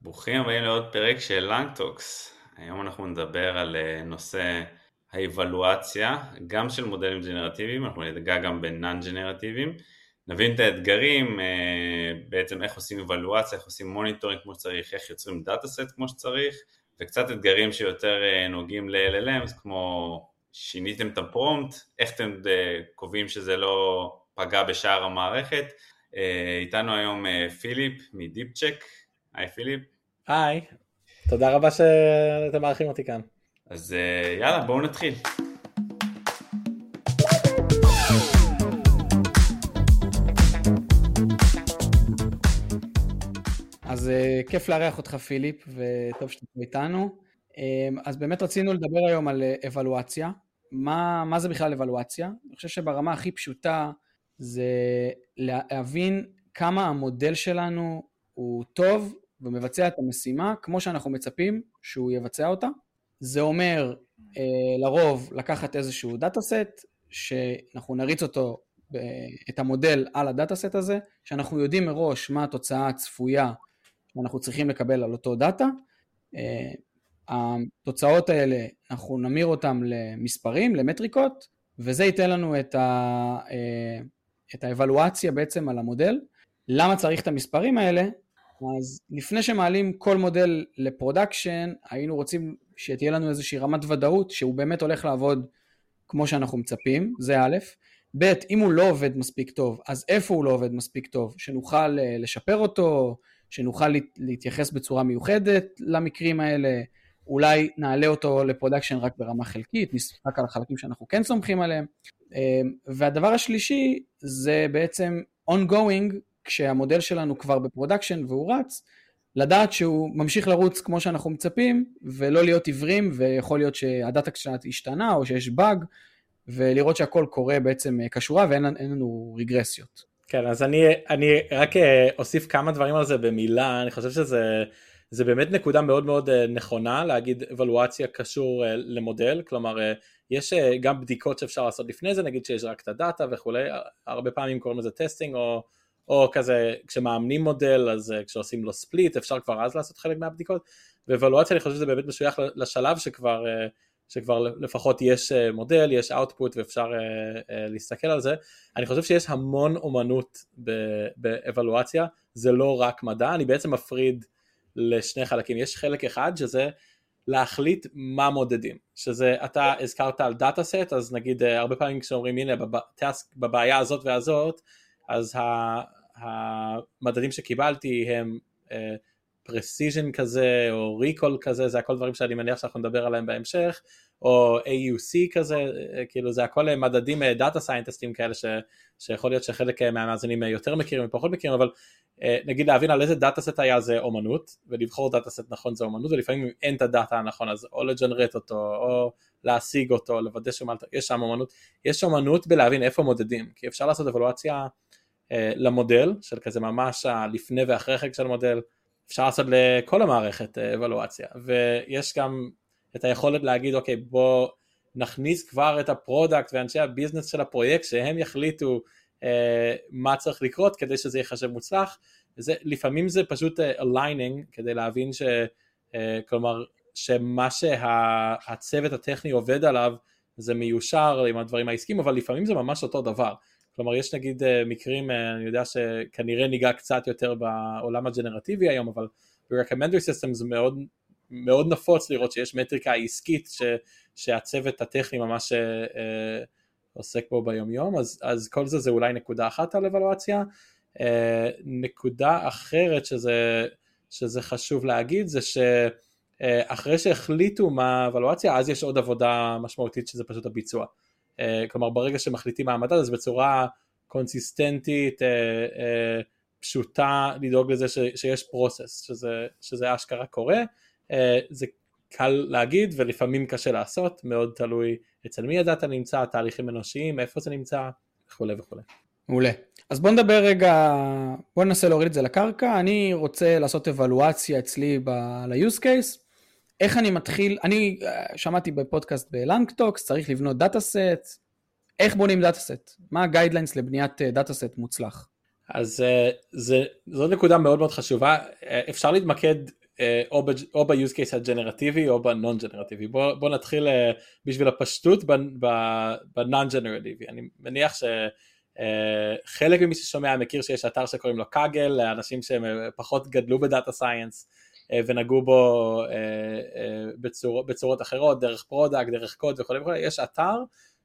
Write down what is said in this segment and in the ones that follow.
ברוכים הבאים לעוד פרק של LangTalks. היום אנחנו נדבר על אה, נושא האבלואציה, גם של מודלים ג'נרטיביים, אנחנו ניגע גם ב non ג'נרטיביים. נבין את האתגרים, אה, בעצם איך עושים אבלואציה, איך עושים monitoring כמו שצריך, איך יוצרים data set כמו שצריך, וקצת אתגרים שיותר אה, נוגעים ל-LLMs, כמו שיניתם את הפרומפט, איך אתם קובעים שזה לא פגע בשאר המערכת. איתנו היום פיליפ מדיפ צ'ק, היי פיליפ. היי, תודה רבה שאתם מארחים אותי כאן. אז אה, יאללה, בואו נתחיל. אז אה, כיף לארח אותך פיליפ, וטוב שאתה פה איתנו. אה, אז באמת רצינו לדבר היום על אבלואציה. מה, מה זה בכלל אבלואציה? אני חושב שברמה הכי פשוטה זה להבין כמה המודל שלנו הוא טוב ומבצע את המשימה כמו שאנחנו מצפים שהוא יבצע אותה. זה אומר אה, לרוב לקחת איזשהו data set, שאנחנו נריץ אותו, את המודל על ה data set הזה, שאנחנו יודעים מראש מה התוצאה הצפויה שאנחנו צריכים לקבל על אותו data. אה, התוצאות האלה, אנחנו נמיר אותם למספרים, למטריקות, וזה ייתן לנו את, ה, אה, את האבלואציה בעצם על המודל. למה צריך את המספרים האלה? אז לפני שמעלים כל מודל ל production, היינו רוצים שתהיה לנו איזושהי רמת ודאות שהוא באמת הולך לעבוד כמו שאנחנו מצפים, זה א', ב', אם הוא לא עובד מספיק טוב, אז איפה הוא לא עובד מספיק טוב, שנוכל אה, לשפר אותו, שנוכל להתייחס בצורה מיוחדת למקרים האלה, אולי נעלה אותו ל production רק ברמה חלקית, רק על החלקים שאנחנו כן סומכים עליהם. אה, והדבר השלישי זה בעצם ongoing כשהמודל שלנו כבר ב production והוא רץ, לדעת שהוא ממשיך לרוץ כמו שאנחנו מצפים, ולא להיות עיוורים, ויכול להיות שהדאטה קצת השתנה, או שיש באג, ולראות שהכל קורה בעצם אה, כשורה ואין לנו רגרסיות. כן, אז אני, אני רק אה, אוסיף כמה דברים על זה במילה, אני חושב שזה זה באמת נקודה מאוד מאוד אה, נכונה להגיד אבלואציה קשור למודל, כלומר יש גם בדיקות שאפשר לעשות לפני זה, נגיד שיש רק את הדאטה וכולי, הרבה פעמים קוראים לזה testing או או כזה כשמאמנים מודל אז אה, כשעושים לו split אפשר כבר אז לעשות חלק מהבדיקות. ואבלואציה אני חושב שזה באמת משוייך לשלב שכבר, אה, שכבר לפחות יש אה, מודל, יש output ואפשר להסתכל על זה. אני חושב שיש המון אומנות באבלואציה. זה לא רק מדע. אני בעצם מפריד לשני חלקים. יש חלק אחד שזה להחליט מה מודדים, שזה אתה הזכרת על dataset, אז נגיד הרבה פעמים כשאומרים הנה בבעיה הזאת והזאת, אז המדדים שקיבלתי הם precision אה, כזה או recall כזה, זה הכל דברים שאני מניח שאנחנו נדבר עליהם בהמשך, או AUC כזה, אה, כאילו זה הכל מדדים דאטה סיינטסטים כאלה ש, שיכול להיות שחלק מהמאזינים יותר מכירים ופחות מכירים, אבל נגיד להבין על איזה dataset היה זה אומנות, ולבחור dataset נכון זה אומנות, ולפעמים אם אין את הדאטה הנכון אז או לג'נרט אותו, או להשיג אותו, לוודא שיש שם אומנות, יש אומנות בלהבין איפה מודדים, כי אפשר לעשות אבלואציה אה, למודל, של כזה ממש הלפני ואחרי חג של מודל, אפשר לעשות לכל המערכת אה, אבלואציה, ויש גם את היכולת להגיד אוקיי בוא נכניס כבר את ה product ואנשי ה business של הפרויקט שהם יחליטו אה, מה צריך לקרות כדי שזה ייחשב מוצלח, זה, לפעמים זה פשוט aligning אה, כדי להבין ש... אה, כלומר שמה שהצוות הטכני עובד עליו זה מיושר עם הדברים העסקיים אבל לפעמים זה ממש אותו דבר כלומר יש נגיד אה, מקרים, אה, אני יודע שכנראה ניגע קצת יותר בעולם הג'נרטיבי היום, אבל ב-recommender system זה מאוד, מאוד נפוץ לראות שיש מטריקה עסקית ש, שהצוות הטכני ממש אה, אה, עוסק בו ביום יום, אז, אז כל זה זה אולי נקודה אחת על אבלואציה. אה, נקודה אחרת שזה, שזה חשוב להגיד זה שאחרי שהחליטו מה האבלואציה אז יש עוד עבודה משמעותית שזה פשוט הביצוע. אה, כלומר ברגע שמחליטים מה המדד אז בצורה קונסיסטנטית, אה, אה, פשוטה, לדאוג לזה שיש process, שזה, שזה אשכרה קורה, זה קל להגיד ולפעמים קשה לעשות, מאוד תלוי אצל מי הדאטה נמצא, תהליכים אנושיים, איפה זה נמצא וכולי וכולי. מעולה. אז בוא נדבר רגע, בוא ננסה להוריד את זה לקרקע, אני רוצה לעשות אבלואציה אצלי ל-use case, איך אני מתחיל, אני אה, שמעתי בפודקאסט ב LangTalks, צריך לבנות dataset, איך בונים dataset? מה ה guidelines לבניית dataset מוצלח? אז אה, זה, זו נקודה מאוד מאוד חשובה, אה, אפשר להתמקד או, ב-use case הג'נרטיבי או ב-non ג'נרטיבי. בוא, בוא נתחיל בשביל הפשטות ב-non ג'נרטיבי. אני מניח שחלק ממי ששומע מכיר שיש אתר שקוראים לו Kaggle, לאנשים שהם פחות גדלו ב data science ונגעו בו בצור, בצורות אחרות, דרך product, דרך קוד וכו' וכו', יש אתר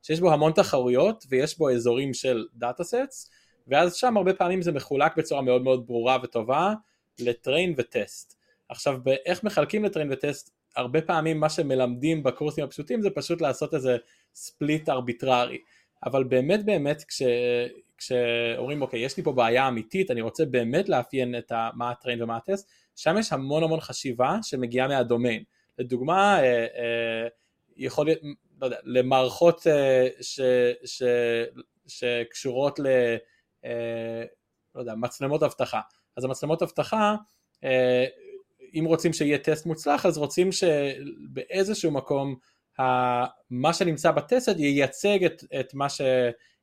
שיש בו המון תחרויות ויש בו אזורים של datasets ואז שם הרבה פעמים זה מחולק בצורה מאוד מאוד ברורה וטובה ל train ו test. עכשיו באיך מחלקים ל train ו test, הרבה פעמים מה שמלמדים בקורסים הפשוטים זה פשוט לעשות איזה split ארביטררי, אבל באמת באמת כש... כשאומרים אוקיי יש לי פה בעיה אמיתית אני רוצה באמת לאפיין את ה... מה ה train ומה הטסט, שם יש המון המון חשיבה שמגיעה מהדומיין. לדוגמה אה, אה, יכול להיות, לא יודע, למערכות אה, ש, ש, שקשורות ל... לא יודע, מצלמות אבטחה. אז המצלמות אבטחה, אם רוצים שיהיה טסט מוצלח, אז רוצים שבאיזשהו מקום מה שנמצא בטסט ייצג את, את, מה ש,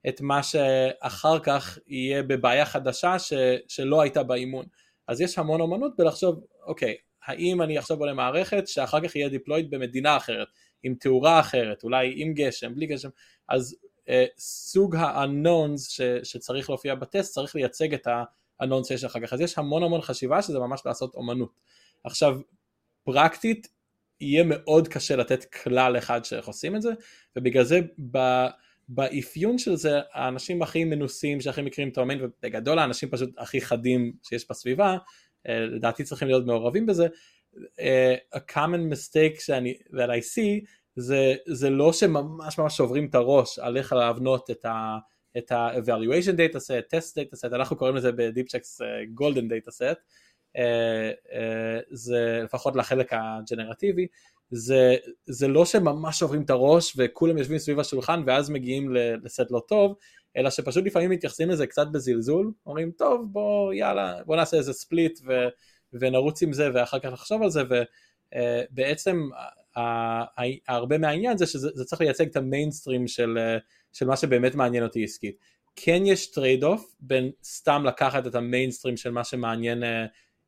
את מה שאחר כך יהיה בבעיה חדשה ש, שלא הייתה באימון. אז יש המון אומנות בלחשוב, אוקיי, האם אני עכשיו בונה מערכת שאחר כך יהיה דיפלויד במדינה אחרת, עם תאורה אחרת, אולי עם גשם, בלי גשם, אז אה, סוג ה-unknowns שצריך להופיע בטסט צריך לייצג את ה-unknowns שיש אחר כך, אז יש המון המון חשיבה שזה ממש לעשות אומנות. עכשיו, פרקטית יהיה מאוד קשה לתת כלל אחד שאיך עושים את זה, ובגלל זה ב... באפיון של זה האנשים הכי מנוסים שהכי מכירים את האומן ובגדול האנשים פשוט הכי חדים שיש בסביבה אה, לדעתי צריכים להיות מעורבים בזה אה, a common mistake שאני, that I see זה, זה לא שממש ממש שוברים את הראש על איך להבנות את ה... את ה-evaluation data set, test data set, אנחנו קוראים לזה ב-Deepchecks uh, golden data set, uh, זה לפחות לחלק הג'נרטיבי, זה, זה לא שממש שוברים את הראש וכולם יושבים סביב השולחן ואז מגיעים לסט לא טוב, אלא שפשוט לפעמים מתייחסים לזה קצת בזלזול, אומרים טוב בוא יאללה בוא נעשה איזה split ו, ונרוץ עם זה ואחר כך נחשוב על זה ובעצם הרבה מהעניין זה שזה צריך לייצג את המיינסטרים של, של מה שבאמת מעניין אותי עסקית. כן יש trade off בין סתם לקחת את המיינסטרים של מה שמעניין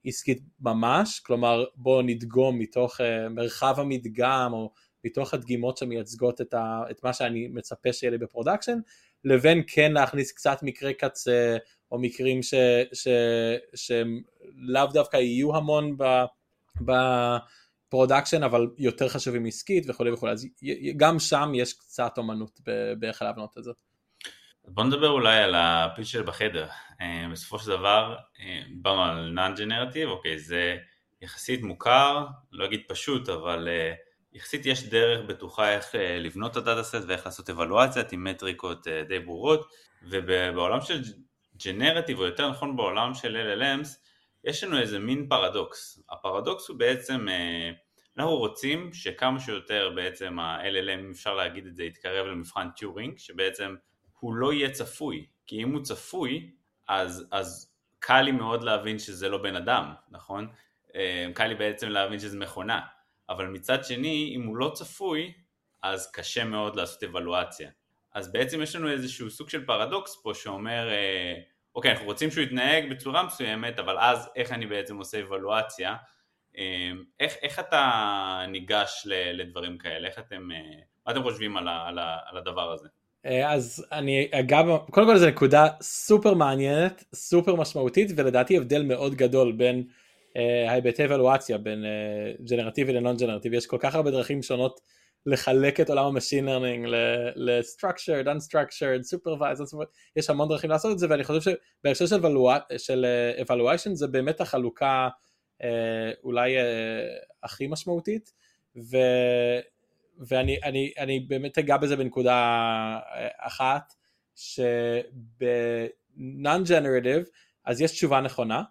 עסקית ממש, כלומר בואו נדגום מתוך אה, מרחב המדגם או מתוך הדגימות שמייצגות את, ה, את מה שאני מצפה שיהיה לי ב production, לבין כן להכניס קצת מקרי קצה או מקרים שהם לאו דווקא יהיו המון ב production אבל יותר חשובים עסקית וכולי וכולי, אז גם שם יש קצת אומנות באיך להבנות את זה. בוא נדבר אולי על הפיל שבחדר. אה, בסופו של דבר, אה, דיברנו על non-generative, אוקיי, זה יחסית מוכר, לא אגיד פשוט, אבל אה, יחסית יש דרך בטוחה איך לבנות את ה dataset ואיך לעשות אבלואציות עם מטריקות די ברורות, ובעולם של generative, או יותר נכון בעולם של LLMs, יש לנו איזה מין פרדוקס. הפרדוקס הוא בעצם, אנחנו רוצים שכמה שיותר בעצם ה-LLM, אפשר להגיד את זה, יתקרב למבחן טיורינג, שבעצם הוא לא יהיה צפוי, כי אם הוא צפוי, אז, אז קל לי מאוד להבין שזה לא בן אדם, נכון? אה, קל לי בעצם להבין שזה מכונה, אבל מצד שני, אם הוא לא צפוי, אז קשה מאוד לעשות אבלואציה. אז בעצם יש לנו איזשהו סוג של פרדוקס פה שאומר, אה, אוקיי, אנחנו רוצים שהוא יתנהג בצורה מסוימת, אבל אז איך אני בעצם עושה אבלואציה? אה, איך, איך אתה ניגש לדברים כאלה? איך אתם, מה אתם חושבים על, על, על הדבר הזה? אה, אז אני אגב, קודם כל זו נקודה סופר מעניינת, סופר משמעותית ולדעתי הבדל מאוד גדול בין uh, ההיבטי evaluation בין generative ל-non generative, יש כל כך הרבה דרכים שונות לחלק את עולם ה-machine learning ל-structured, unstructured, supervised, יש המון דרכים לעשות את זה ואני חושב שבהקשר של, של evaluation זה באמת החלוקה אולי הכי משמעותית. ו... ואני אני, אני באמת אגע בזה בנקודה אה, אחת, שב-non-generative אז יש תשובה נכונה,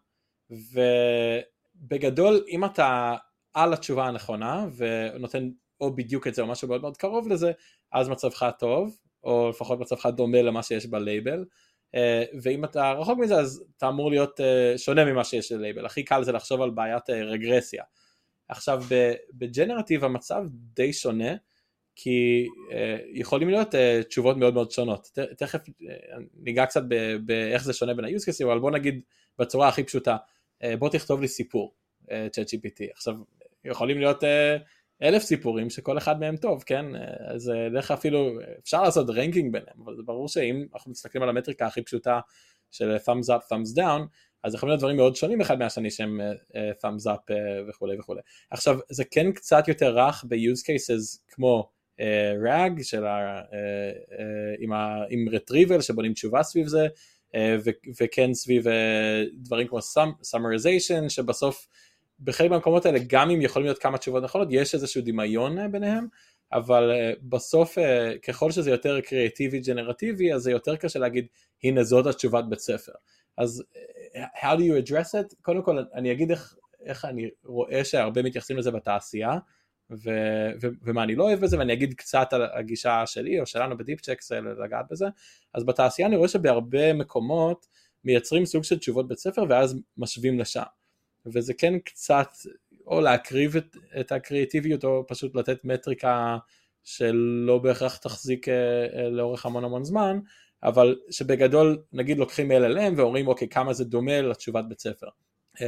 ובגדול אם אתה על התשובה הנכונה ונותן או בדיוק את זה או משהו מאוד מאוד קרוב לזה, אז מצבך טוב, או לפחות מצבך דומה למה שיש בלייבל, אה, ואם אתה רחוק מזה אז אתה אמור להיות אה, שונה ממה שיש בלייבל, הכי קל זה לחשוב על בעיית רגרסיה. עכשיו בג'נרטיב המצב די שונה כי uh, יכולים להיות uh, תשובות מאוד מאוד שונות. ת, תכף uh, ניגע קצת באיך זה שונה בין ה-use cases, אבל בוא נגיד בצורה הכי פשוטה, uh, בוא תכתוב לי סיפור. Uh, ChatGPT. עכשיו, יכולים להיות אלף סיפורים שכל אחד מהם טוב, כן? אז לך אפילו, אפשר לעשות רנקינג ביניהם, אבל זה ברור שאם אנחנו מסתכלים על המטריקה הכי פשוטה של thumbs up, thumbs down, אז יכולים להיות דברים מאוד שונים אחד מהשני שהם uh, thumbs up uh, וכולי וכולי. עכשיו זה כן קצת יותר רך ב-use cases כמו uh, של ה, עם, ה, עם retrieval שבונים תשובה סביב זה ו- וכן סביב uh, דברים כמו summarization שבסוף בחלק מהמקומות האלה גם אם יכולים להיות כמה תשובות נכונות יש איזשהו דמיון ביניהם אבל uh, בסוף uh, ככל שזה יותר קריאטיבי ג'נרטיבי אז זה יותר קשה להגיד הנה זאת התשובת בית ספר אז how do you address it? קודם כל אני אגיד איך, איך אני רואה שהרבה מתייחסים לזה בתעשייה ו, ו, ומה אני לא אוהב בזה ואני אגיד קצת על הגישה שלי או שלנו בדיפ צ'קס לגעת בזה אז בתעשייה אני רואה שבהרבה מקומות מייצרים סוג של תשובות בית ספר ואז משווים לשם וזה כן קצת או להקריב את, את הקריאטיביות או פשוט לתת מטריקה שלא בהכרח תחזיק אה, אה, לאורך המון המון זמן אבל שבגדול נגיד לוקחים LLM ואומרים אוקיי כמה זה דומה לתשובת בית ספר. Uh,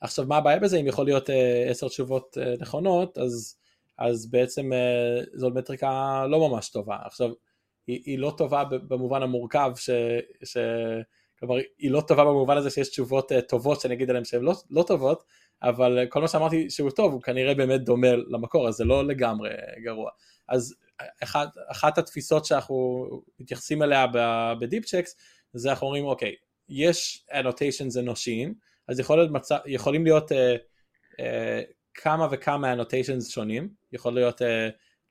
עכשיו מה הבעיה בזה אם יכול להיות אה, עשר uh, תשובות uh, נכונות אז, אז בעצם uh, זו מטריקה לא ממש טובה. עכשיו היא, היא לא טובה במובן המורכב ש... ש... כלומר היא לא טובה במובן הזה שיש תשובות uh, טובות שאני אגיד עליהן שהן לא, לא טובות אבל כל מה שאמרתי שהוא טוב הוא כנראה באמת דומה למקור אז זה לא לגמרי גרוע. אז אחת, אחת התפיסות שאנחנו מתייחסים אליה בדיפ צ'קס זה אנחנו אומרים אוקיי יש annotations אנושיים אז יכול להיות מצב, יכולים להיות uh, uh, כמה וכמה annotations שונים יכול להיות uh,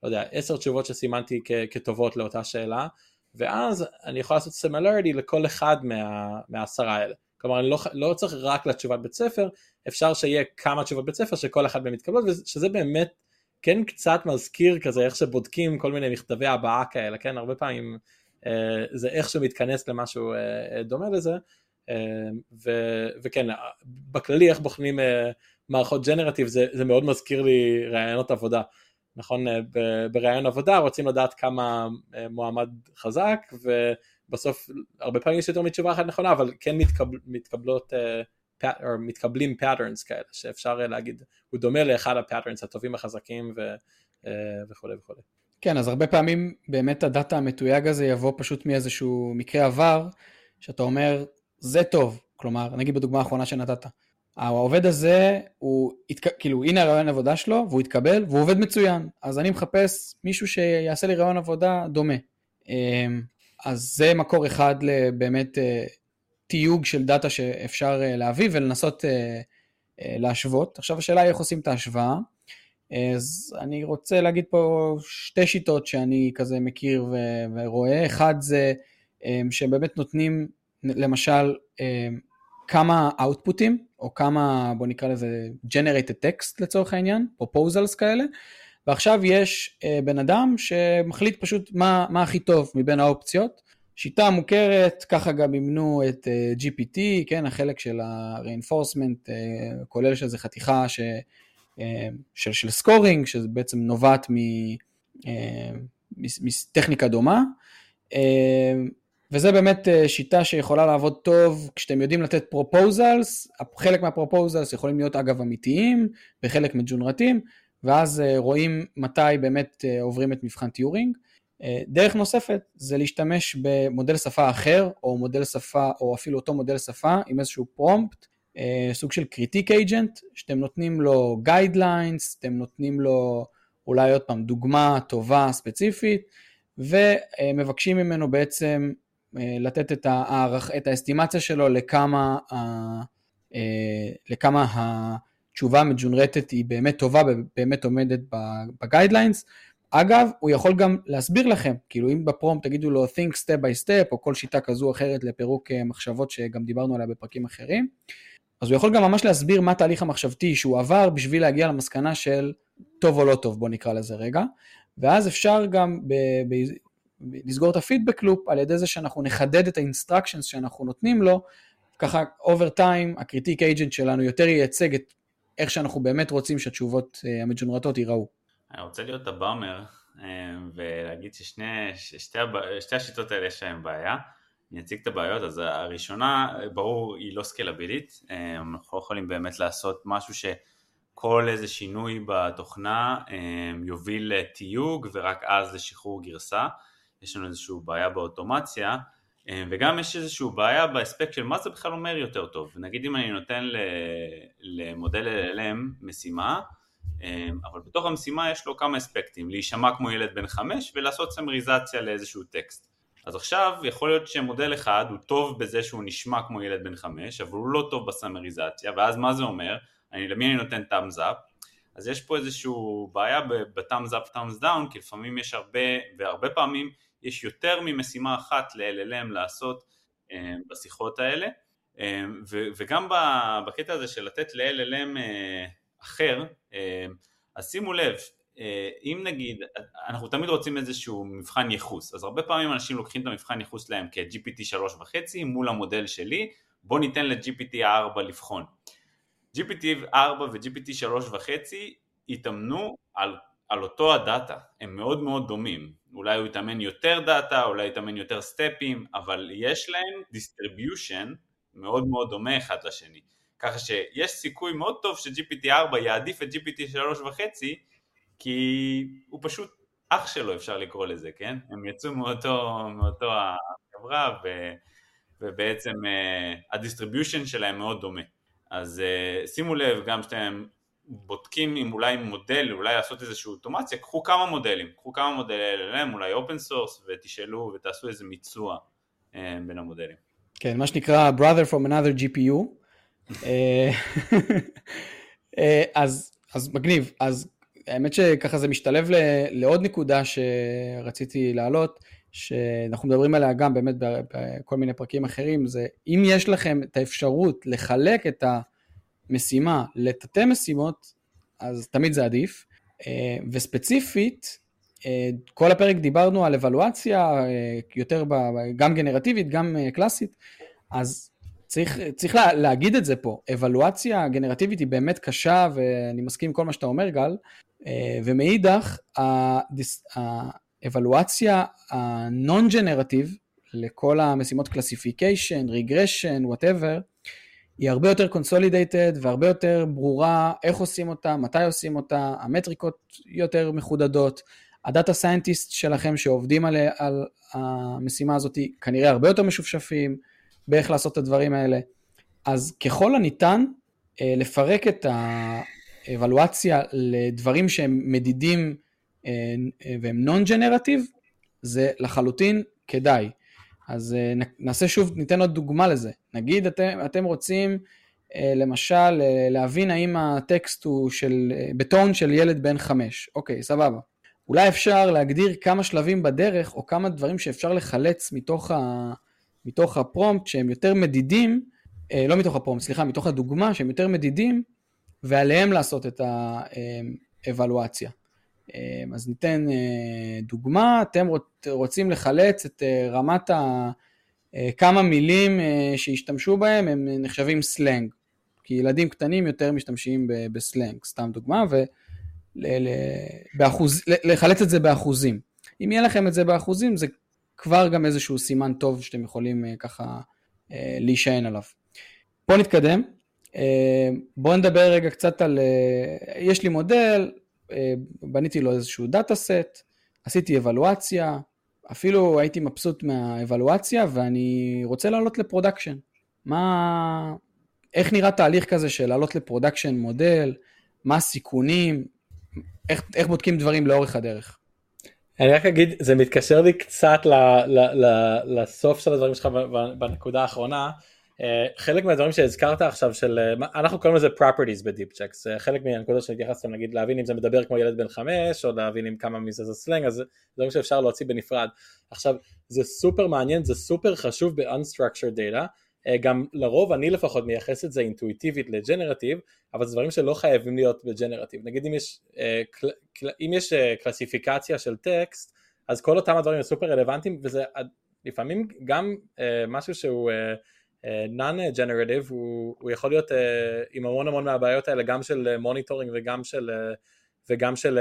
לא יודע עשר תשובות שסימנתי כ- כטובות לאותה שאלה ואז אני יכול לעשות similarity לכל אחד מה, מהעשרה האלה. כלומר אני לא, לא צריך רק לתשובת בית ספר אפשר שיהיה כמה תשובות בית ספר שכל אחד מהם מתקבלות ושזה באמת כן קצת מזכיר כזה איך שבודקים כל מיני מכתבי הבעה כאלה, כן? הרבה פעמים אה, זה איכשהו מתכנס למשהו אה, דומה לזה, אה, ו, וכן, בכללי איך בוחנים אה, מערכות ג'נרטיב זה, זה מאוד מזכיר לי רעיונות עבודה. נכון, אה, בראיון עבודה רוצים לדעת כמה אה, מועמד חזק, ובסוף הרבה פעמים יש יותר מתשובה אחת נכונה, אבל כן מתקבל, מתקבלות אה, או מתקבלים patterns כאלה שאפשר להגיד הוא דומה לאחד ה-patterns הטובים החזקים ו, אה, וכולי וכולי. כן אז הרבה פעמים באמת הדאטה המתויג הזה יבוא פשוט מאיזשהו מקרה עבר שאתה אומר זה טוב. כלומר נגיד בדוגמה האחרונה שנתת. העובד הזה הוא כאילו הנה הרעיון עבודה שלו והוא התקבל והוא עובד מצוין. אז אני מחפש מישהו שיעשה לי רעיון עבודה דומה. אמ, אז זה מקור אחד לבאמת אה, תיוג של דאטה שאפשר אה, להביא ולנסות אה, אה, להשוות. עכשיו השאלה היא איך עושים את ההשוואה. אז אני רוצה להגיד פה שתי שיטות שאני כזה מכיר ורואה. אחד זה שהם באמת נותנים למשל כמה אאוטפוטים, או כמה בוא נקרא לזה generated text לצורך העניין, proposals כאלה, ועכשיו יש בן אדם שמחליט פשוט מה, מה הכי טוב מבין האופציות, שיטה מוכרת, ככה גם אימנו את אה, GPT, כן, החלק של ה-reinforcement, uh, כולל שזה חתיכה ש, uh, של, של scoring, שזה בעצם נובעת מטכניקה דומה, וזה באמת שיטה שיכולה לעבוד טוב כשאתם יודעים לתת proposals, חלק מה-proposals יכולים להיות אגב אמיתיים, וחלק מג'ונרטים, ואז רואים מתי באמת עוברים את מבחן טיורינג. אה, דרך נוספת זה להשתמש במודל שפה אחר, או מודל שפה, או אפילו אותו מודל שפה עם איזשהו prompt, אה, סוג של critic agent, שאתם נותנים לו guidelines, אתם נותנים לו אולי עוד פעם דוגמה טובה ספציפית, ומבקשים ממנו בעצם אה, לתת את, הערכ... את האסטימציה שלו לכמה, לכמה התשובה המג'ונרטת היא באמת טובה ובאמת עומדת ב-guidelines. אגב, הוא יכול גם להסביר לכם, כאילו אם ב-prompt תגידו לו think step by step, או כל שיטה כזו או אחרת לפירוק אה, מחשבות שגם דיברנו עליה בפרקים אחרים, אז הוא יכול גם ממש להסביר מה התהליך המחשבתי שהוא עבר בשביל להגיע למסקנה של טוב או לא טוב, בוא נקרא לזה רגע, ואז אפשר גם ב- ב- ב- לסגור את ה-feedback loop על ידי זה שאנחנו נחדד את ה-instructions שאנחנו נותנים לו, ככה over time ה-critic agent שלנו יותר ייצג את איך שאנחנו באמת רוצים שהתשובות אה, המג'ונרטות ייראו. אני רוצה להיות ה-bummer אה, ולהגיד ששתי שתי השיטות האלה יש להם בעיה. אני אציג את הבעיות, אז הראשונה, ברור, היא לא סקלבילית, אנחנו לא יכולים באמת לעשות משהו שכל איזה שינוי בתוכנה יוביל לתיוג ורק אז לשחרור גרסה, יש לנו איזושהי בעיה באוטומציה, וגם יש איזושהי בעיה באספקט של מה זה בכלל אומר יותר טוב, נגיד אם אני נותן למודל LLM משימה, אבל בתוך המשימה יש לו כמה אספקטים, להישמע כמו ילד בן חמש ולעשות סמריזציה לאיזשהו טקסט. אז עכשיו יכול להיות שמודל אחד הוא טוב בזה שהוא נשמע כמו ילד בן חמש, אבל הוא לא טוב בסמריזציה, ואז מה זה אומר? אני, למי אני נותן thumbs up? אז יש פה איזושהי בעיה ב-thumbs up, thumbs down, כי לפעמים יש הרבה, והרבה פעמים יש יותר ממשימה אחת ל-LLM לעשות אה, בשיחות האלה, אה, וגם בקטע הזה של לתת ל-LLM אה, אחר, אז שימו לב, אם נגיד, אנחנו תמיד רוצים איזשהו מבחן ייחוס, אז הרבה פעמים אנשים לוקחים את המבחן ייחוס שלהם כ-GPT 3.5 מול המודל שלי, בוא ניתן ל-GPT 4 לבחון. GPT 4 ו-GPT 3.5 יתאמנו על, על אותו הדאטה, הם מאוד מאוד דומים, אולי הוא יתאמן יותר דאטה, אולי יתאמן יותר סטפים, אבל יש להם distribution מאוד מאוד דומה אחד לשני, ככה שיש סיכוי מאוד טוב ש-GPT 4 יעדיף את GPT 3.5 כי הוא פשוט אח שלו אפשר לקרוא לזה, כן? הם יצאו מאותו, מאותו החברה ו, ובעצם uh, ה-distribution שלהם מאוד דומה. אז uh, שימו לב, גם שאתם בודקים אם אולי מודל, אולי לעשות איזושהי אוטומציה, קחו כמה מודלים, קחו כמה מודלי LLM, אולי open source, ותשאלו ותעשו איזה מיצוע uh, בין המודלים. כן, מה שנקרא brother from another GPU. אז, אז מגניב, אז האמת שככה זה משתלב לעוד נקודה שרציתי להעלות, שאנחנו מדברים עליה גם באמת בכל מיני פרקים אחרים, זה אם יש לכם את האפשרות לחלק את המשימה לתתי משימות, אז תמיד זה עדיף. אה, וספציפית, אה, כל הפרק דיברנו על אבלואציה, אה, יותר גם גנרטיבית, גם קלאסית, אז צריך, צריך לה, להגיד את זה פה, אבלואציה גנרטיבית היא באמת קשה, ואני מסכים עם כל מה שאתה אומר, גל, אה, ומאידך, האבלואציה ה-non generative לכל המשימות classification, regression, whatever, היא הרבה יותר consolidated והרבה יותר ברורה איך עושים אותה, מתי עושים אותה, המטריקות יותר מחודדות, ה-data scientist שלכם שעובדים על, על המשימה הזאת כנראה הרבה יותר משופשפים באיך לעשות את הדברים האלה. אז ככל הניתן אה, לפרק את אבלואציה לדברים שהם מדידים אה, אה, והם נון ג'נרטיב, זה לחלוטין כדאי. אז נעשה שוב, ניתן עוד דוגמה לזה. נגיד אתם, אתם רוצים למשל להבין האם הטקסט הוא של, בטון של ילד בן חמש. אוקיי, סבבה. אולי אפשר להגדיר כמה שלבים בדרך או כמה דברים שאפשר לחלץ מתוך, ה, מתוך הפרומפט שהם יותר מדידים, לא מתוך הפרומפט, סליחה, מתוך הדוגמה שהם יותר מדידים ועליהם לעשות את האבלואציה. אמ, אז ניתן אה, דוגמה, אתם רוצים לחלץ את אה, רמת ה... אה, כמה מילים שהשתמשו בהם הם נחשבים סלנג, כי ילדים קטנים יותר משתמשים בסלנג, סתם דוגמה, ולחלץ את זה באחוזים. אם יהיה לכם את זה באחוזים, זה כבר גם איזשהו סימן טוב שאתם יכולים ככה להישען עליו. בואו נתקדם. אה, בואו נדבר רגע קצת על, אה, יש לי מודל, אה, בניתי לו איזשהו data set, עשיתי אבלואציה, אפילו הייתי מבסוט מהאבלואציה ואני רוצה לעלות ל-production. מה, איך נראה תהליך כזה של לעלות ל-production מודל, מה הסיכונים, איך, איך בודקים דברים לאורך הדרך. אני רק אגיד, זה מתקשר לי קצת ל, ל, ל, לסוף של הדברים שלך בנקודה האחרונה. אה, חלק מהדברים שהזכרת עכשיו של אה, אנחנו קוראים לזה properties בדיפ צ'קס חלק מהנקודות שהתייחסתם נגיד להבין אם זה מדבר כמו ילד בן חמש או להבין אם כמה מזה זה סלנג אז זה דברים שאפשר להוציא בנפרד עכשיו זה סופר מעניין זה סופר חשוב ב-unstructured data גם לרוב אני לפחות מייחס את זה אינטואיטיבית ל-generative אבל זה דברים שלא חייבים להיות ב-generative. נגיד אם יש, אם יש קלסיפיקציה של טקסט אז כל אותם הדברים הם סופר רלוונטיים וזה לפעמים גם משהו שהוא non-generative הוא, הוא יכול להיות עם המון המון מהבעיות האלה גם של monitoring וגם של, וגם של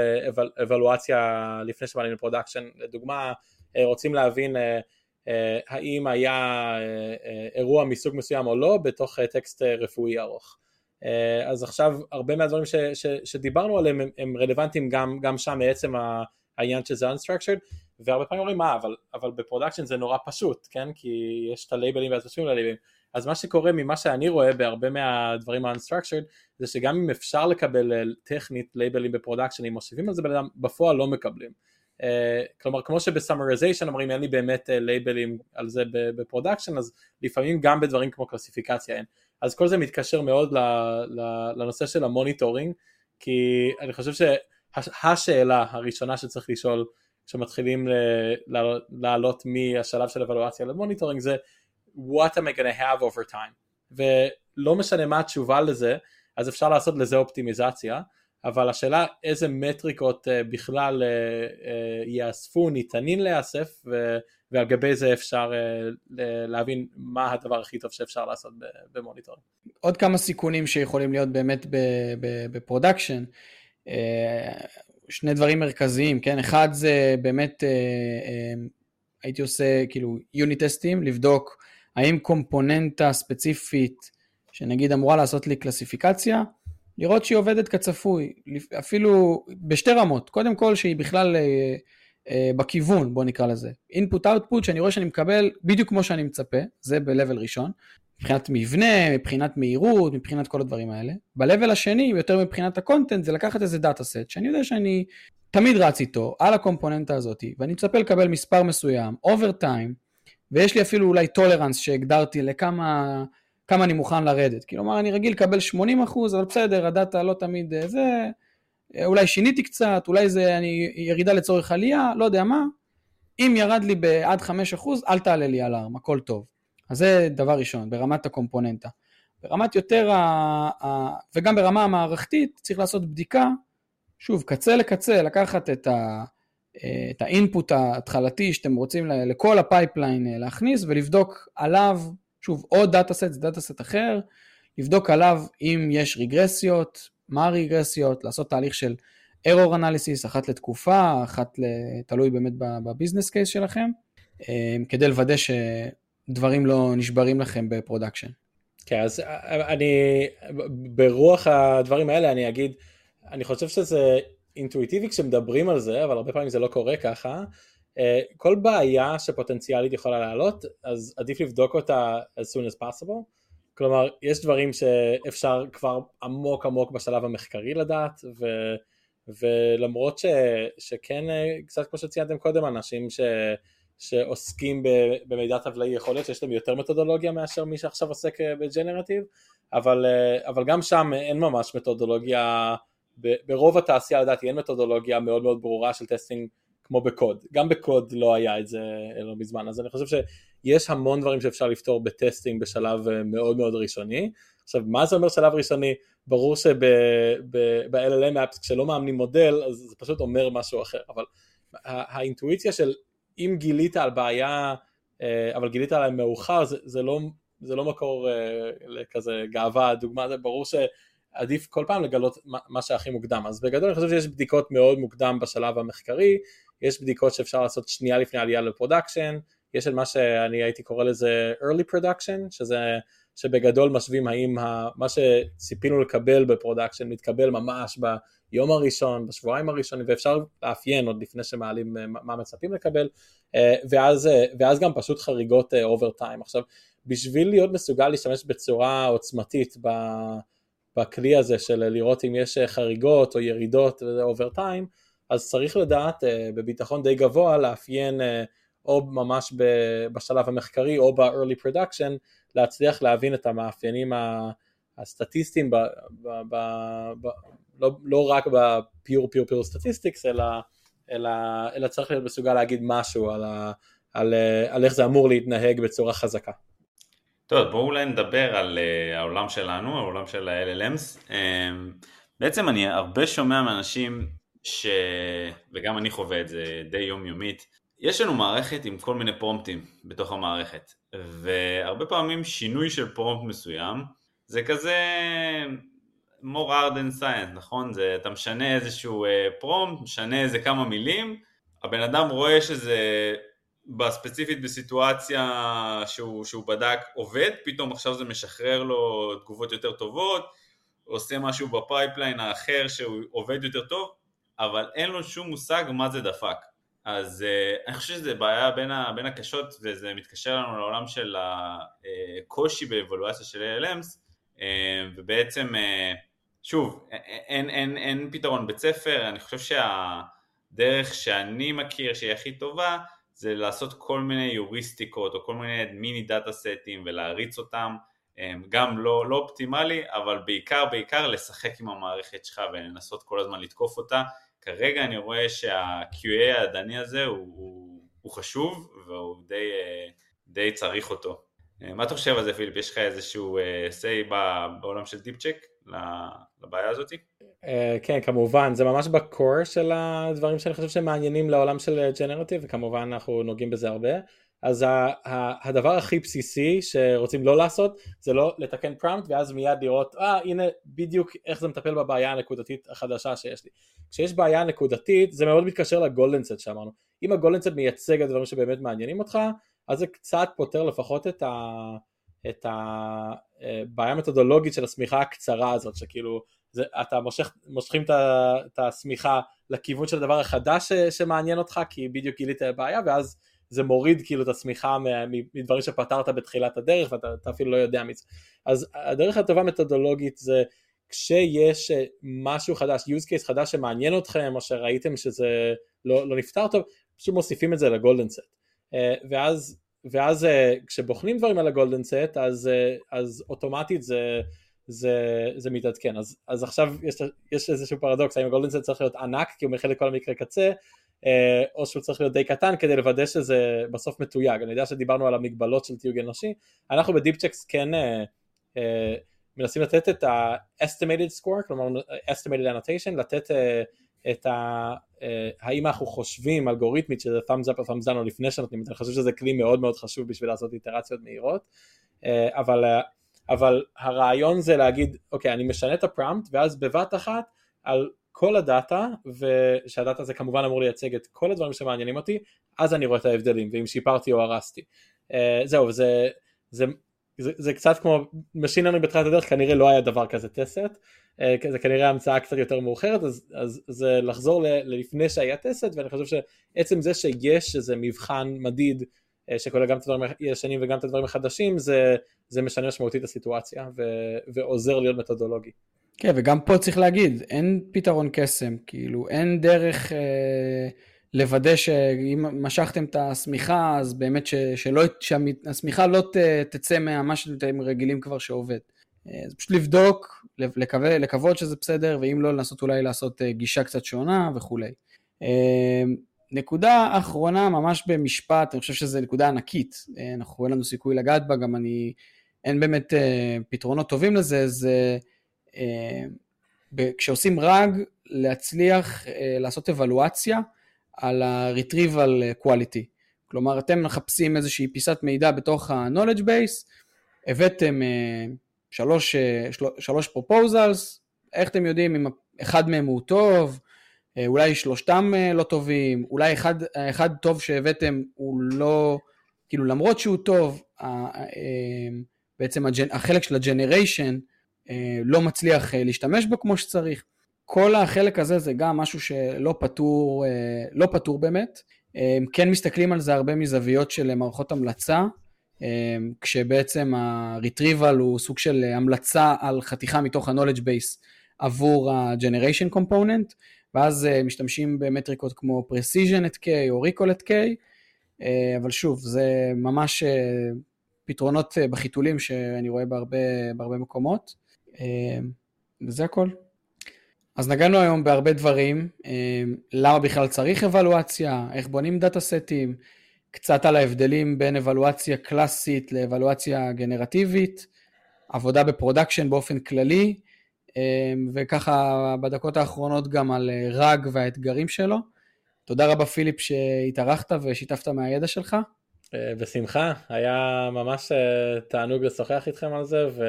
אבלואציה לפני שבאים ל-production. לדוגמה רוצים להבין האם היה אירוע מסוג מסוים או לא בתוך טקסט רפואי ארוך. אז עכשיו הרבה מהדברים ש, ש, שדיברנו עליהם הם, הם רלוונטיים גם, גם שם מעצם העניין שזה unstructured והרבה פעמים אומרים מה אבל, אבל ב-production זה נורא פשוט כן? כי יש את ה-label-ים והתושבים ל-label-ים. אז מה שקורה ממה שאני רואה בהרבה מהדברים ה-unstructured זה שגם אם אפשר לקבל אה, טכנית label-ים ב-production אם מוסיפים על זה בן אדם בפועל לא מקבלים כלומר כמו שב-summarization אומרים אין לי באמת labelים אה, על זה ב-production אז לפעמים גם בדברים כמו קלסיפיקציה אין. אז כל זה מתקשר מאוד לנושא של ה-monitoring כי אני חושב שהשאלה הראשונה שצריך לשאול כשמתחילים לעלות מהשלב של אבלואציה ל-monitoring זה what am I gonna have over time? ולא משנה מה התשובה לזה אז אפשר לעשות לזה אופטימיזציה אבל השאלה איזה מטריקות uh, בכלל uh, uh, יאספו, ניתנים להיאסף ועל גבי זה אפשר להבין מה הדבר הכי טוב שאפשר לעשות ב-monitoring. עוד כמה סיכונים שיכולים להיות באמת ב-production, שני דברים מרכזיים, כן? אחד זה באמת, הייתי עושה כאילו unit testים, לבדוק האם קומפוננטה ספציפית שנגיד אמורה לעשות לי קלסיפיקציה, לראות שהיא עובדת כצפוי, אפילו בשתי רמות, קודם כל שהיא בכלל אה, אה, בכיוון, בוא נקרא לזה. input output שאני רואה שאני מקבל בדיוק כמו שאני מצפה, זה ב-level ראשון, מבחינת מבנה, מבחינת מהירות, מבחינת כל הדברים האלה. ב-level השני, יותר מבחינת ה-content, זה לקחת איזה data set, שאני יודע שאני תמיד רץ איתו על הקומפוננטה הזאת, ואני מצפה לקבל מספר מסוים, over time, ויש לי אפילו אולי טולרנס שהגדרתי לכמה כמה אני מוכן לרדת. כלומר, אני רגיל לקבל 80 אחוז, אבל בסדר, הדאטה לא תמיד אה, זה, אה, אולי שיניתי קצת, אולי זה אני ירידה לצורך עלייה, לא יודע מה. אם ירד לי בעד 5 אחוז, אל תעלה לי אלארם, הכל טוב. אז זה דבר ראשון, ברמת הקומפוננטה. ברמת יותר, ה... ה... וגם ברמה המערכתית, צריך לעשות בדיקה, שוב, קצה לקצה, לקחת את ה... את ה-input ההתחלתי שאתם רוצים לכל ה-pipeline אה, להכניס ולבדוק עליו, שוב עוד data set זה data set אחר, לבדוק עליו אם יש רגרסיות, מה הרגרסיות, לעשות תהליך של error analysis אחת לתקופה, אחת תלוי באמת ב-business case שלכם, אה, כדי לוודא שדברים לא נשברים לכם ב-production. כן, אז אני, ברוח הדברים האלה אני אגיד, אני חושב שזה אינטואיטיבי כשמדברים על זה, אבל הרבה פעמים זה לא קורה ככה. אה, כל בעיה שפוטנציאלית יכולה לעלות, אז עדיף לבדוק אותה as soon as possible. כלומר, יש דברים שאפשר כבר עמוק עמוק בשלב המחקרי לדעת, ו, ולמרות ש, שכן, אה, קצת כמו שציינתם קודם, אנשים ש, שעוסקים במידע טבלאי, יכול להיות שיש להם יותר מתודולוגיה מאשר מי שעכשיו עוסק אה, בג'נרטיב, אבל, אבל גם שם אין ממש מתודולוגיה ברוב התעשייה לדעתי אין מתודולוגיה מאוד מאוד ברורה של testing כמו בקוד, גם בקוד לא היה את זה לא מזמן, אז אני חושב שיש המון דברים שאפשר לפתור ב-testing בשלב אה, מאוד מאוד ראשוני. עכשיו מה זה אומר שלב ראשוני? ברור שב-LLM apps כשלא מאמנים מודל אז זה פשוט אומר משהו אחר, אבל האינטואיציה של אם גילית על בעיה אה, אבל גילית עליה מאוחר זה, זה, לא, זה לא מקור אה, לכזה גאווה, דוגמה זה ברור ש... עדיף כל פעם לגלות מה שהכי מוקדם. אז בגדול אני חושב שיש בדיקות מאוד מוקדם בשלב המחקרי, יש בדיקות שאפשר לעשות שנייה לפני עלייה ל-production, יש את מה שאני הייתי קורא לזה early production, שזה, שבגדול משווים האם ה, מה שציפינו לקבל ב-production מתקבל ממש ביום הראשון, בשבועיים הראשונים, ואפשר לאפיין עוד לפני שמעלים אה, מה מצפים לקבל, אה, ואז, אה, ואז גם פשוט חריגות over time. עכשיו, בשביל להיות מסוגל להשתמש בצורה עוצמתית. בכלי הזה של לראות אם יש חריגות או ירידות over time, אז צריך לדעת אה, בביטחון די גבוה לאפיין אה, או ממש בשלב המחקרי או ב-early production, להצליח להבין את המאפיינים הסטטיסטיים, ב, ב, ב, ב, לא, לא רק ב-pure pure pure statistics, אלא, אלא, אלא צריך להיות מסוגל להגיד משהו על, ה, על, אה, על איך זה אמור להתנהג בצורה חזקה. טוב, בואו אולי נדבר על uh, העולם שלנו, העולם של ה-LLMs. Um, אמ, בעצם אני הרבה שומע מאנשים, ש... וגם אני חווה את זה די יומיומית, יש לנו מערכת עם כל מיני פרומפטים בתוך המערכת, והרבה פעמים שינוי של פרומפט מסוים, זה כזה more art than science, נכון? זה, אתה משנה איזשהו uh, prompt, משנה איזה כמה מילים, הבן אדם רואה שזה בספציפית בסיטואציה שהוא, שהוא בדק עובד, פתאום עכשיו זה משחרר לו תגובות יותר טובות, עושה משהו ב-pipeline האחר שהוא עובד יותר טוב, אבל אין לו שום מושג מה זה דפק. אז uh, אני חושב שזה בעיה בין, ה, בין הקשות וזה מתקשר לנו לעולם של הקושי באבולואציה של LLMs uh, ובעצם uh, שוב אין, אין, אין פתרון בית ספר, אני חושב שהדרך שאני מכיר שהיא הכי טובה זה לעשות כל מיני יוריסטיקות או כל מיני מיני דאטה סטים ולהריץ אותם. גם לא, לא אופטימלי אבל בעיקר בעיקר לשחק עם המערכת שלך ולנסות כל הזמן לתקוף אותה כרגע אני רואה שה-QA הידני הזה הוא, הוא, הוא חשוב והוא די, אה, די צריך אותו. אה, מה אתה חושב על זה פיליפ? יש לך איזשהו אה, say בעולם של Deepchecks לבעיה הזאת? כן כמובן זה ממש ב-core של הדברים שאני חושב שמעניינים לעולם של generative וכמובן אנחנו נוגעים בזה הרבה אז הדבר הכי בסיסי שרוצים לא לעשות זה לא לתקן prompt ואז מיד לראות אה הנה בדיוק איך זה מטפל בבעיה הנקודתית החדשה שיש לי. כשיש בעיה נקודתית זה מאוד מתקשר לגולדנסט שאמרנו אם הגולדנסט מייצג את הדברים שבאמת מעניינים אותך אז זה קצת פותר לפחות את, ה, את הבעיה המתודולוגית של השמיכה הקצרה הזאת שכאילו זה, אתה מושך, מושכים את השמיכה לכיוון של הדבר החדש שמעניין אותך כי בדיוק גילית בעיה ואז זה מוריד כאילו את השמיכה מדברים שפתרת בתחילת הדרך ואתה אפילו לא יודע מזה. אז הדרך הטובה מתודולוגית זה כשיש אה, משהו חדש, use case חדש שמעניין אתכם או שראיתם שזה לא, לא נפתר טוב, פשוט מוסיפים את זה לגולדן סט. אה, ואז, ואז אה, כשבוחנים דברים על הגולדן סט אז, אז אוטומטית זה, זה, זה מתעדכן. אז, אז עכשיו יש, יש איזשהו פרדוקס, האם הגולדן סט צריך להיות ענק כי הוא מכיל את כל המקרה קצה או שהוא צריך להיות די קטן כדי לוודא שזה בסוף מתויג. אני יודע שדיברנו על המגבלות של תיוג אנושי, אנחנו ב-Deepchecks כן uh, uh, מנסים לתת את ה-estimated score, כלומר estimated annotation, לתת uh, את ה... uh, האם אנחנו חושבים אלגוריתמית שזה thumbs up או thumbs down או לפני שנותנים את זה, אני חושב שזה כלי מאוד מאוד חשוב בשביל לעשות איטרציות מהירות, uh, אבל, uh, אבל הרעיון זה להגיד, אוקיי, אני משנה את הפראמפט ואז בבת אחת על כל הדאטה, ושהדאטה הזה כמובן אמור לייצג את כל הדברים שמעניינים אותי, אז אני רואה את ההבדלים, ואם שיפרתי או הרסתי. Uh, זהו, זה, זה, זה, זה קצת כמו, Machine Learning בתחילת הדרך כנראה לא היה דבר כזה טסט, uh, זה כנראה המצאה קצת יותר מאוחרת, אז, אז זה לחזור ל, ללפני שהיה טסט, ואני חושב שעצם זה שיש איזה מבחן מדיד, uh, שכולל גם את הדברים הישנים וגם את הדברים החדשים, זה, זה משנה משמעותית את הסיטואציה, ו, ועוזר להיות מתודולוגי. כן, וגם פה צריך להגיד, אין פתרון קסם, כאילו, אין דרך אה, לוודא שאם משכתם את השמיכה, אז באמת ש, שלא, שהשמיכה לא ת, תצא ממה שאתם רגילים כבר שעובד. אה, אז פשוט לבדוק, לקווה, לקוות שזה בסדר, ואם לא, לנסות אולי לעשות אה, גישה קצת שונה וכולי. אה, נקודה אחרונה, ממש במשפט, אני חושב שזו נקודה ענקית, אה, אנחנו, אין לנו סיכוי לגעת בה, גם אני, אין באמת אה, פתרונות טובים לזה, זה... כשעושים רג, להצליח אה, לעשות אבלואציה על ה-retrieval quality. כלומר, אתם מחפשים איזושהי פיסת מידע בתוך ה-knowledge base, הבאתם אה, שלוש, אה, שלוש proposals, איך אתם יודעים אם אחד מהם הוא טוב, אולי שלושתם לא טובים, אולי אחד, אחד טוב שהבאתם הוא לא, כאילו למרות שהוא טוב, בעצם החלק של ה-generation אה, לא מצליח אה, להשתמש בו כמו שצריך. כל החלק הזה זה גם משהו שלא פתור, אה, לא פתור באמת. כן מסתכלים על זה הרבה מזוויות של מערכות המלצה, כשבעצם ה-retrieval הוא סוג של המלצה על חתיכה מתוך ה-knowledge base עבור ה-generation component, ואז משתמשים במטריקות כמו precision at k או recall at k, אבל שוב, זה ממש פתרונות בחיתולים שאני רואה בהרבה, בהרבה מקומות. אמ, וזה הכל. אז נגענו היום בהרבה דברים, אמ, למה בכלל צריך אבלואציה, איך בונים data setים, קצת על ההבדלים בין אבלואציה קלאסית לאבלואציה גנרטיבית, עבודה ב-production באופן כללי, אמ, וככה בדקות האחרונות גם על אה, RAG והאתגרים שלו. תודה רבה פיליפ שהתארחת ושיתפת מהידע שלך. אה, בשמחה, היה ממש אה, תענוג לשוחח איתכם על זה ו...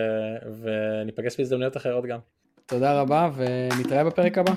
וניפגש בהזדמנויות אחרות גם. תודה רבה ונתראה בפרק הבא.